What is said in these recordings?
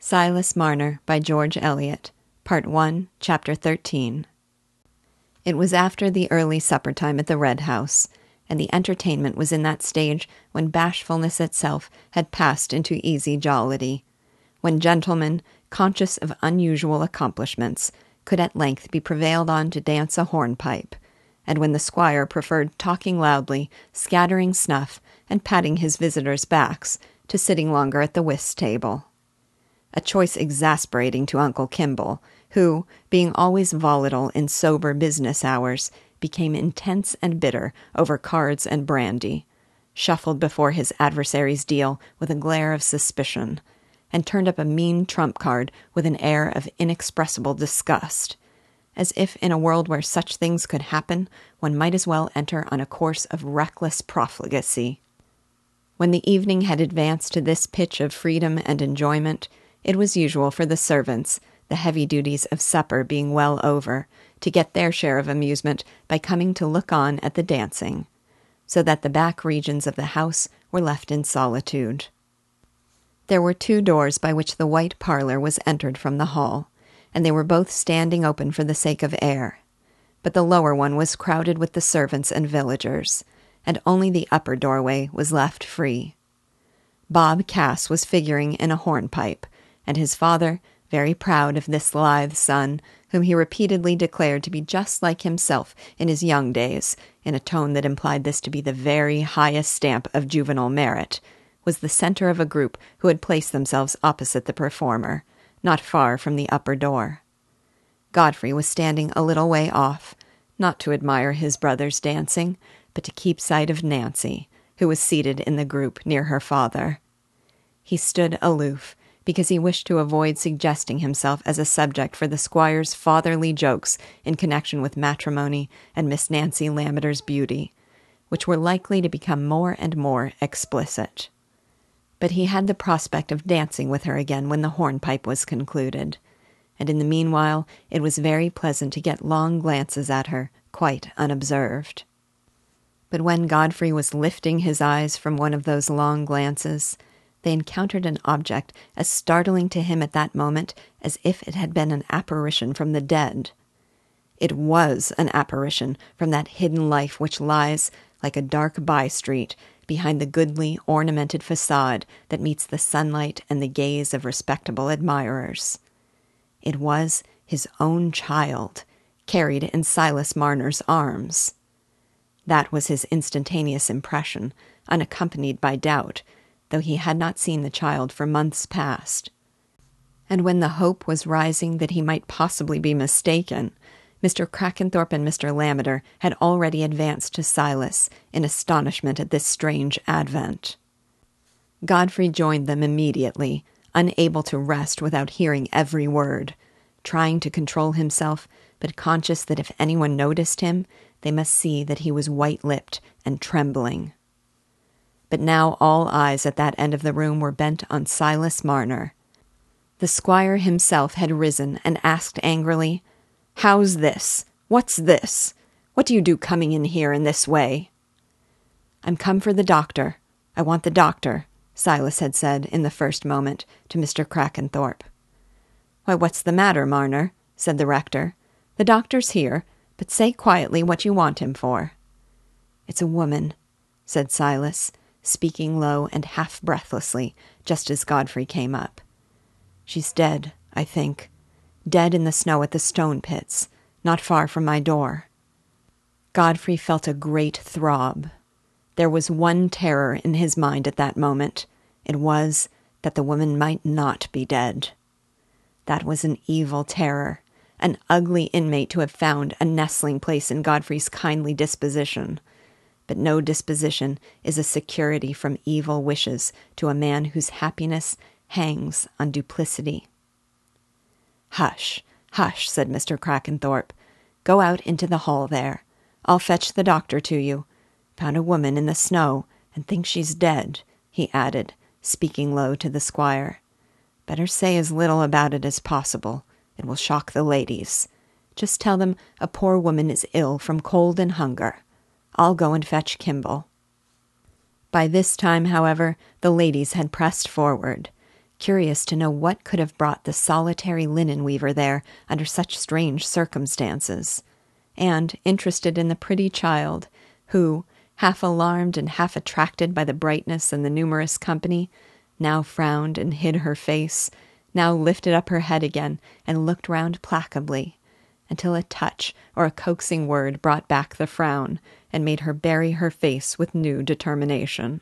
Silas Marner by George Eliot, Part 1, Chapter 13. It was after the early supper time at the Red House, and the entertainment was in that stage when bashfulness itself had passed into easy jollity, when gentlemen, conscious of unusual accomplishments, could at length be prevailed on to dance a hornpipe, and when the squire preferred talking loudly, scattering snuff, and patting his visitors' backs, to sitting longer at the whist table a choice exasperating to Uncle Kimble, who, being always volatile in sober business hours, became intense and bitter over cards and brandy, shuffled before his adversary's deal with a glare of suspicion, and turned up a mean trump card with an air of inexpressible disgust, as if in a world where such things could happen, one might as well enter on a course of reckless profligacy. When the evening had advanced to this pitch of freedom and enjoyment, it was usual for the servants, the heavy duties of supper being well over, to get their share of amusement by coming to look on at the dancing, so that the back regions of the house were left in solitude. There were two doors by which the white parlor was entered from the hall, and they were both standing open for the sake of air. But the lower one was crowded with the servants and villagers, and only the upper doorway was left free. Bob Cass was figuring in a hornpipe, and his father, very proud of this lithe son, whom he repeatedly declared to be just like himself in his young days, in a tone that implied this to be the very highest stamp of juvenile merit, was the center of a group who had placed themselves opposite the performer, not far from the upper door. Godfrey was standing a little way off, not to admire his brother's dancing, but to keep sight of Nancy, who was seated in the group near her father. He stood aloof, because he wished to avoid suggesting himself as a subject for the squire's fatherly jokes in connection with matrimony and Miss Nancy Lammeter's beauty, which were likely to become more and more explicit. But he had the prospect of dancing with her again when the hornpipe was concluded, and in the meanwhile it was very pleasant to get long glances at her, quite unobserved. But when Godfrey was lifting his eyes from one of those long glances, they encountered an object as startling to him at that moment as if it had been an apparition from the dead. It was an apparition from that hidden life which lies, like a dark by street, behind the goodly, ornamented facade that meets the sunlight and the gaze of respectable admirers. It was his own child, carried in Silas Marner's arms. That was his instantaneous impression, unaccompanied by doubt, though he had not seen the child for months past. And when the hope was rising that he might possibly be mistaken, Mr. Crackenthorp and Mr. Lammeter had already advanced to Silas in astonishment at this strange advent. Godfrey joined them immediately, unable to rest without hearing every word, trying to control himself, but conscious that if anyone noticed him, they must see that he was white lipped and trembling but now all eyes at that end of the room were bent on Silas Marner. The squire himself had risen and asked angrily, How's this? What's this? What do you do coming in here in this way? I'm come for the doctor. I want the doctor, Silas had said in the first moment to Mr. Crackenthorp. Why, what's the matter, Marner? said the rector. The doctor's here, but say quietly what you want him for. It's a woman, said Silas, speaking low and half breathlessly, just as Godfrey came up. She's dead, I think. Dead in the snow at the stone pits, not far from my door. Godfrey felt a great throb. There was one terror in his mind at that moment. It was that the woman might not be dead. That was an evil terror, an ugly inmate to have found a nestling place in Godfrey's kindly disposition but no disposition is a security from evil wishes to a man whose happiness hangs on duplicity. Hush, hush, said Mr. Crackenthorp. Go out into the hall there. I'll fetch the doctor to you. Found a woman in the snow and think she's dead, he added, speaking low to the squire. Better say as little about it as possible. It will shock the ladies. Just tell them a poor woman is ill from cold and hunger. I'll go and fetch Kimble. By this time, however, the ladies had pressed forward. curious to know what could have brought the solitary linen weaver there under such strange circumstances, and interested in the pretty child, who, half alarmed and half attracted by the brightness and the numerous company, now frowned and hid her face, now lifted up her head again and looked round placably, until a touch or a coaxing word brought back the frown and made her bury her face with new determination.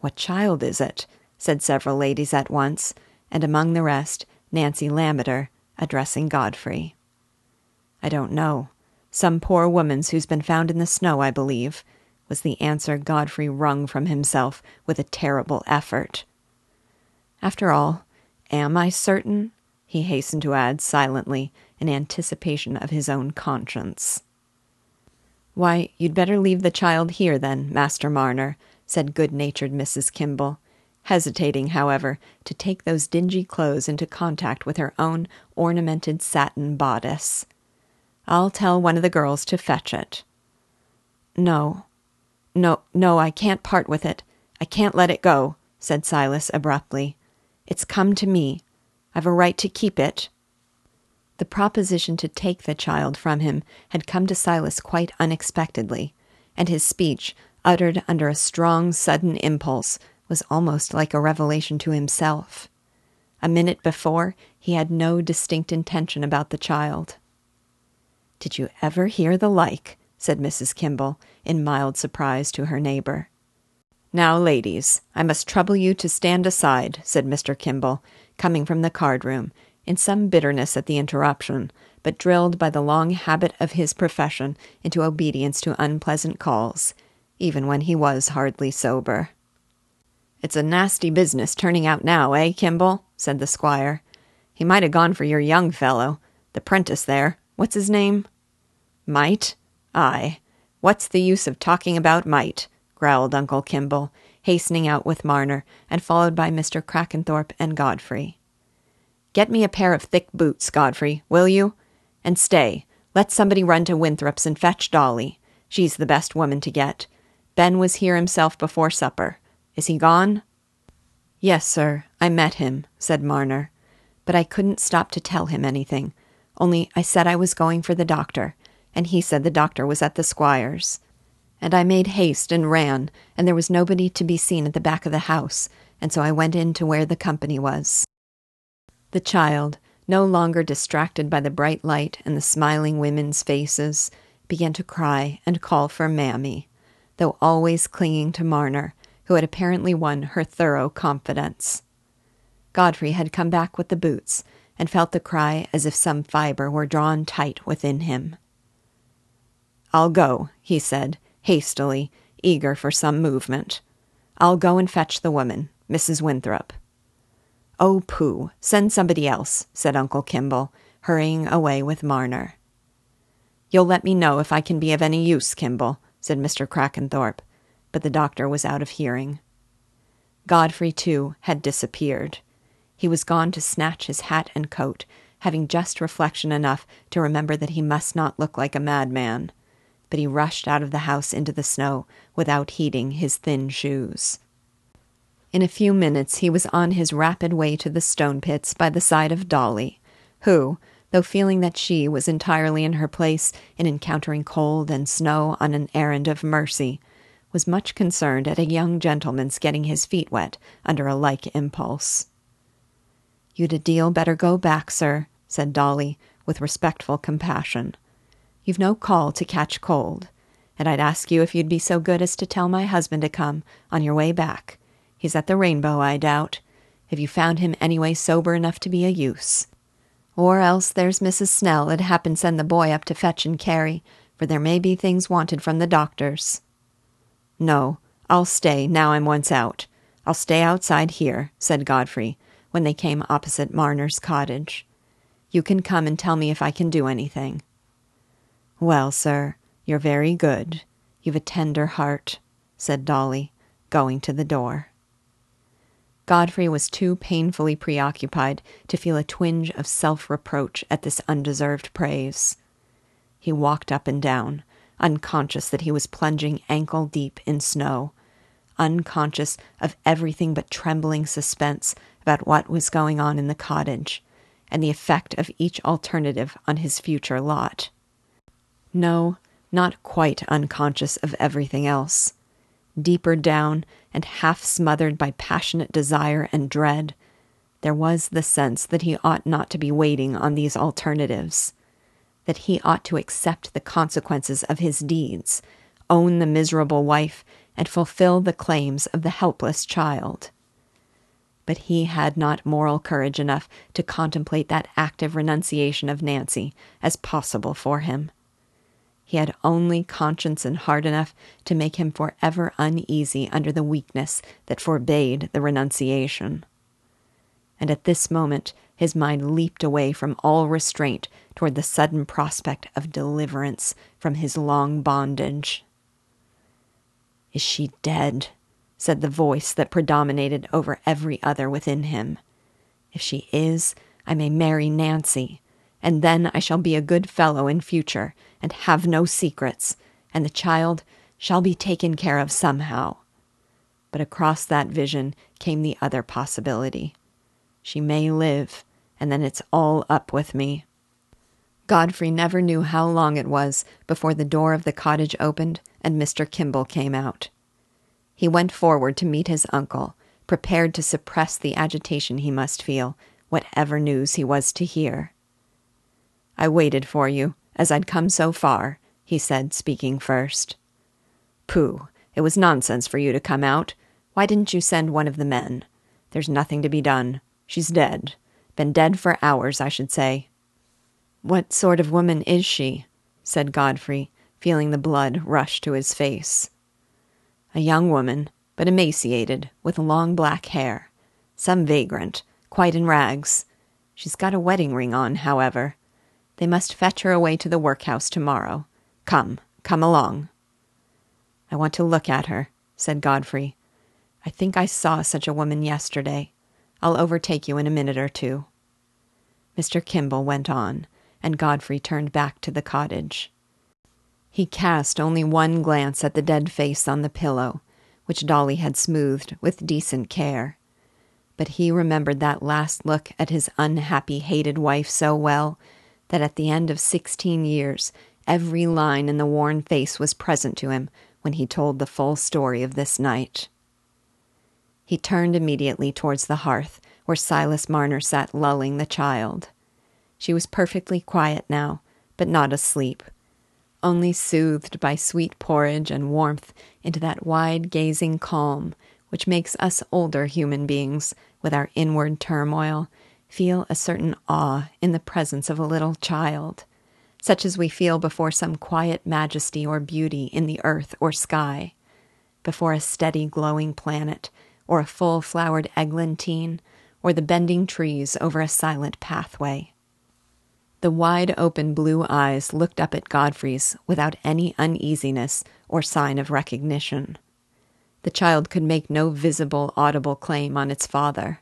What child is it? said several ladies at once, and among the rest, Nancy Lammeter, addressing Godfrey. I don't know. Some poor woman's who's been found in the snow, I believe, was the answer Godfrey wrung from himself with a terrible effort. After all, am I certain? he hastened to add silently, in anticipation of his own conscience. Why, you'd better leave the child here, then, Master Marner, said good natured Mrs. Kimble, hesitating, however, to take those dingy clothes into contact with her own ornamented satin bodice. I'll tell one of the girls to fetch it. No, no, no, I can't part with it. I can't let it go, said Silas abruptly. It's come to me. I've a right to keep it. The proposition to take the child from him had come to Silas quite unexpectedly, and his speech, uttered under a strong, sudden impulse, was almost like a revelation to himself. A minute before, he had no distinct intention about the child. Did you ever hear the like? said Mrs. Kimble, in mild surprise to her neighbor. Now, ladies, I must trouble you to stand aside, said Mr. Kimble, coming from the card room, in some bitterness at the interruption, but drilled by the long habit of his profession into obedience to unpleasant calls, even when he was hardly sober. It's a nasty business turning out now, eh, Kimble? said the squire. He might have gone for your young fellow, the prentice there. What's his name? Might? Ay. What's the use of talking about might? growled Uncle Kimble, hastening out with Marner, and followed by Mr. Crackenthorp and Godfrey. Get me a pair of thick boots, Godfrey, will you? And stay, let somebody run to Winthrop's and fetch Dolly. She's the best woman to get. Ben was here himself before supper. Is he gone? Yes, sir, I met him, said Marner. But I couldn't stop to tell him anything. Only I said I was going for the doctor, and he said the doctor was at the squire's. And I made haste and ran, and there was nobody to be seen at the back of the house, and so I went in to where the company was. The child, no longer distracted by the bright light and the smiling women's faces, began to cry and call for Mammy, though always clinging to Marner, who had apparently won her thorough confidence. Godfrey had come back with the boots, and felt the cry as if some fibre were drawn tight within him. I'll go, he said, hastily, eager for some movement. I'll go and fetch the woman, Mrs. Winthrop. Oh, pooh, send somebody else, said Uncle Kimble, hurrying away with Marner. You'll let me know if I can be of any use, Kimble, said Mr. Crackenthorp, but the doctor was out of hearing. Godfrey, too, had disappeared. He was gone to snatch his hat and coat, having just reflection enough to remember that he must not look like a madman. But he rushed out of the house into the snow without heeding his thin shoes. In a few minutes he was on his rapid way to the stone pits by the side of Dolly, who, though feeling that she was entirely in her place in encountering cold and snow on an errand of mercy, was much concerned at a young gentleman's getting his feet wet under a like impulse. You'd a deal better go back, sir, said Dolly, with respectful compassion. You've no call to catch cold, and I'd ask you if you'd be so good as to tell my husband to come on your way back. He's at the Rainbow, I doubt. Have you found him anyway sober enough to be a use? Or else there's Mrs. Snell 'd happen send the boy up to fetch and carry, for there may be things wanted from the doctors. No, I'll stay now I'm once out. I'll stay outside here, said Godfrey, when they came opposite Marner's cottage. You can come and tell me if I can do anything. Well, sir, you're very good. You've a tender heart, said Dolly, going to the door. Godfrey was too painfully preoccupied to feel a twinge of self reproach at this undeserved praise. He walked up and down, unconscious that he was plunging ankle deep in snow, unconscious of everything but trembling suspense about what was going on in the cottage and the effect of each alternative on his future lot. No, not quite unconscious of everything else. Deeper down and half smothered by passionate desire and dread, there was the sense that he ought not to be waiting on these alternatives, that he ought to accept the consequences of his deeds, own the miserable wife, and fulfill the claims of the helpless child. But he had not moral courage enough to contemplate that active renunciation of Nancy as possible for him. He had only conscience and heart enough to make him forever uneasy under the weakness that forbade the renunciation. And at this moment his mind leaped away from all restraint toward the sudden prospect of deliverance from his long bondage. Is she dead? said the voice that predominated over every other within him. If she is, I may marry Nancy, and then I shall be a good fellow in future and have no secrets, and the child shall be taken care of somehow. But across that vision came the other possibility. She may live, and then it's all up with me. Godfrey never knew how long it was before the door of the cottage opened and Mr. Kimble came out. He went forward to meet his uncle, prepared to suppress the agitation he must feel, whatever news he was to hear. I waited for you, as I'd come so far, he said, speaking first. Pooh, it was nonsense for you to come out. Why didn't you send one of the men? There's nothing to be done. She's dead. Been dead for hours, I should say. What sort of woman is she? said Godfrey, feeling the blood rush to his face. A young woman, but emaciated, with long black hair. Some vagrant, quite in rags. She's got a wedding ring on, however. They must fetch her away to the workhouse tomorrow. Come, come along. I want to look at her, said Godfrey. I think I saw such a woman yesterday. I'll overtake you in a minute or two. Mr. Kimble went on, and Godfrey turned back to the cottage. He cast only one glance at the dead face on the pillow, which Dolly had smoothed with decent care. But he remembered that last look at his unhappy, hated wife so well that at the end of sixteen years, every line in the worn face was present to him when he told the full story of this night. He turned immediately towards the hearth where Silas Marner sat lulling the child. She was perfectly quiet now, but not asleep, only soothed by sweet porridge and warmth into that wide gazing calm which makes us older human beings, with our inward turmoil, feel a certain awe in the presence of a little child, such as we feel before some quiet majesty or beauty in the earth or sky, before a steady glowing planet, or a full flowered eglantine, or the bending trees over a silent pathway. The wide open blue eyes looked up at Godfrey's without any uneasiness or sign of recognition. The child could make no visible, audible claim on its father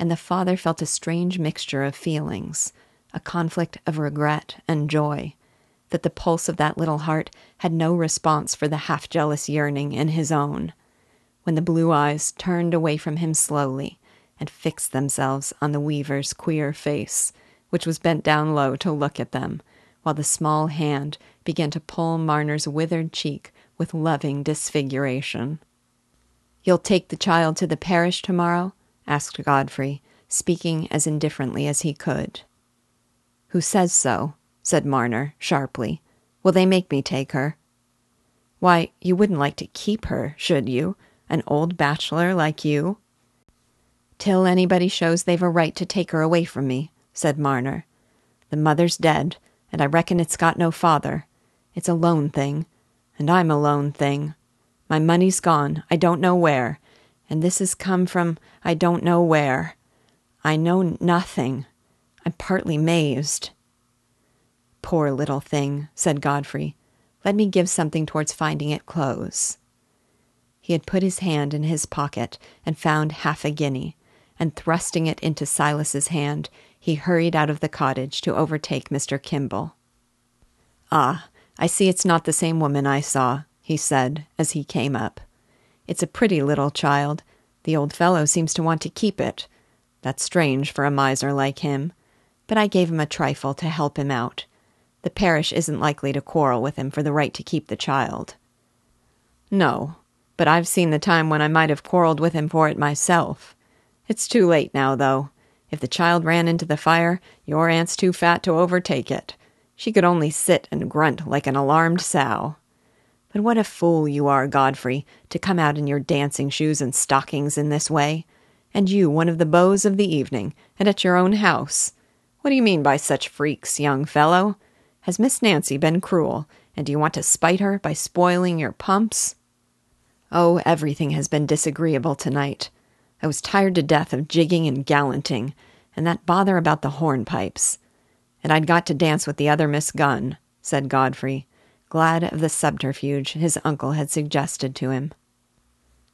and the father felt a strange mixture of feelings, a conflict of regret and joy, that the pulse of that little heart had no response for the half jealous yearning in his own, when the blue eyes turned away from him slowly and fixed themselves on the weaver's queer face, which was bent down low to look at them, while the small hand began to pull Marner's withered cheek with loving disfiguration. You'll take the child to the parish tomorrow? Asked Godfrey, speaking as indifferently as he could. Who says so? said Marner sharply. Will they make me take her? Why, you wouldn't like to keep her, should you? An old bachelor like you? Till anybody shows they've a right to take her away from me, said Marner. The mother's dead, and I reckon it's got no father. It's a lone thing, and I'm a lone thing. My money's gone, I don't know where, and this has come from I don't know where. I know nothing. I'm partly mazed. Poor little thing, said Godfrey. Let me give something towards finding it clothes. He had put his hand in his pocket and found half a guinea, and thrusting it into Silas's hand, he hurried out of the cottage to overtake Mr. Kimble. Ah, I see it's not the same woman I saw, he said as he came up. It's a pretty little child. The old fellow seems to want to keep it. That's strange for a miser like him. But I gave him a trifle to help him out. The parish isn't likely to quarrel with him for the right to keep the child. No, but I've seen the time when I might have quarreled with him for it myself. It's too late now, though. If the child ran into the fire, your aunt's too fat to overtake it. She could only sit and grunt like an alarmed sow. But what a fool you are, Godfrey, to come out in your dancing shoes and stockings in this way. And you, one of the beaux of the evening, and at your own house. What do you mean by such freaks, young fellow? Has Miss Nancy been cruel, and do you want to spite her by spoiling your pumps? Oh, everything has been disagreeable tonight. I was tired to death of jigging and gallanting, and that bother about the hornpipes. And I'd got to dance with the other Miss Gunn, said Godfrey, glad of the subterfuge his uncle had suggested to him.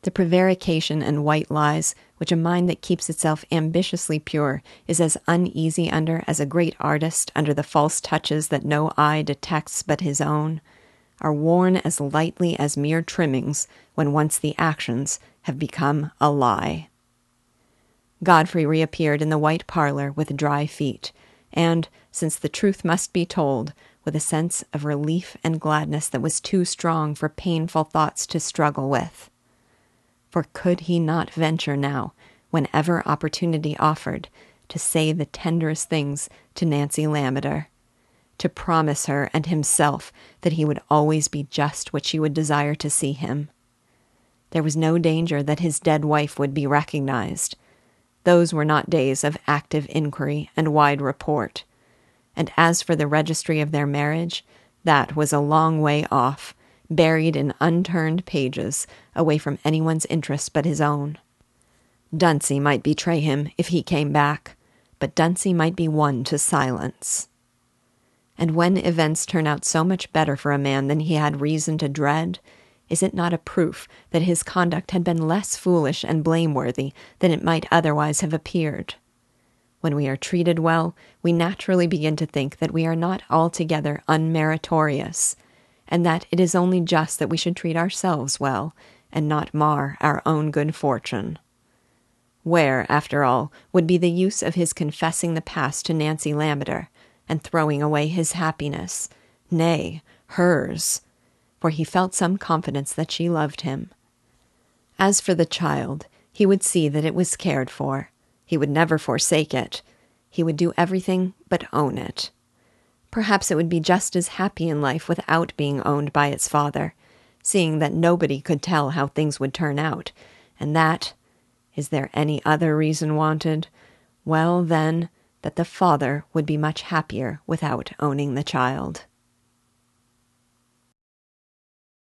The prevarication and white lies which a mind that keeps itself ambitiously pure is as uneasy under as a great artist under the false touches that no eye detects but his own, are worn as lightly as mere trimmings when once the actions have become a lie. Godfrey reappeared in the white parlor with dry feet, and, since the truth must be told, with a sense of relief and gladness that was too strong for painful thoughts to struggle with. For could he not venture now, whenever opportunity offered, to say the tenderest things to Nancy Lammeter? To promise her and himself that he would always be just what she would desire to see him. There was no danger that his dead wife would be recognized. Those were not days of active inquiry and wide report. And as for the registry of their marriage, that was a long way off, buried in unturned pages, away from anyone's interest but his own. Dunsey might betray him if he came back, but Dunsey might be won to silence. And when events turn out so much better for a man than he had reason to dread, is it not a proof that his conduct had been less foolish and blameworthy than it might otherwise have appeared? When we are treated well, we naturally begin to think that we are not altogether unmeritorious, and that it is only just that we should treat ourselves well, and not mar our own good fortune. Where, after all, would be the use of his confessing the past to Nancy Lammeter, and throwing away his happiness, nay, hers, for he felt some confidence that she loved him. As for the child, he would see that it was cared for. He would never forsake it. He would do everything but own it. Perhaps it would be just as happy in life without being owned by its father, seeing that nobody could tell how things would turn out, and that, is there any other reason wanted? Well, then, that the father would be much happier without owning the child.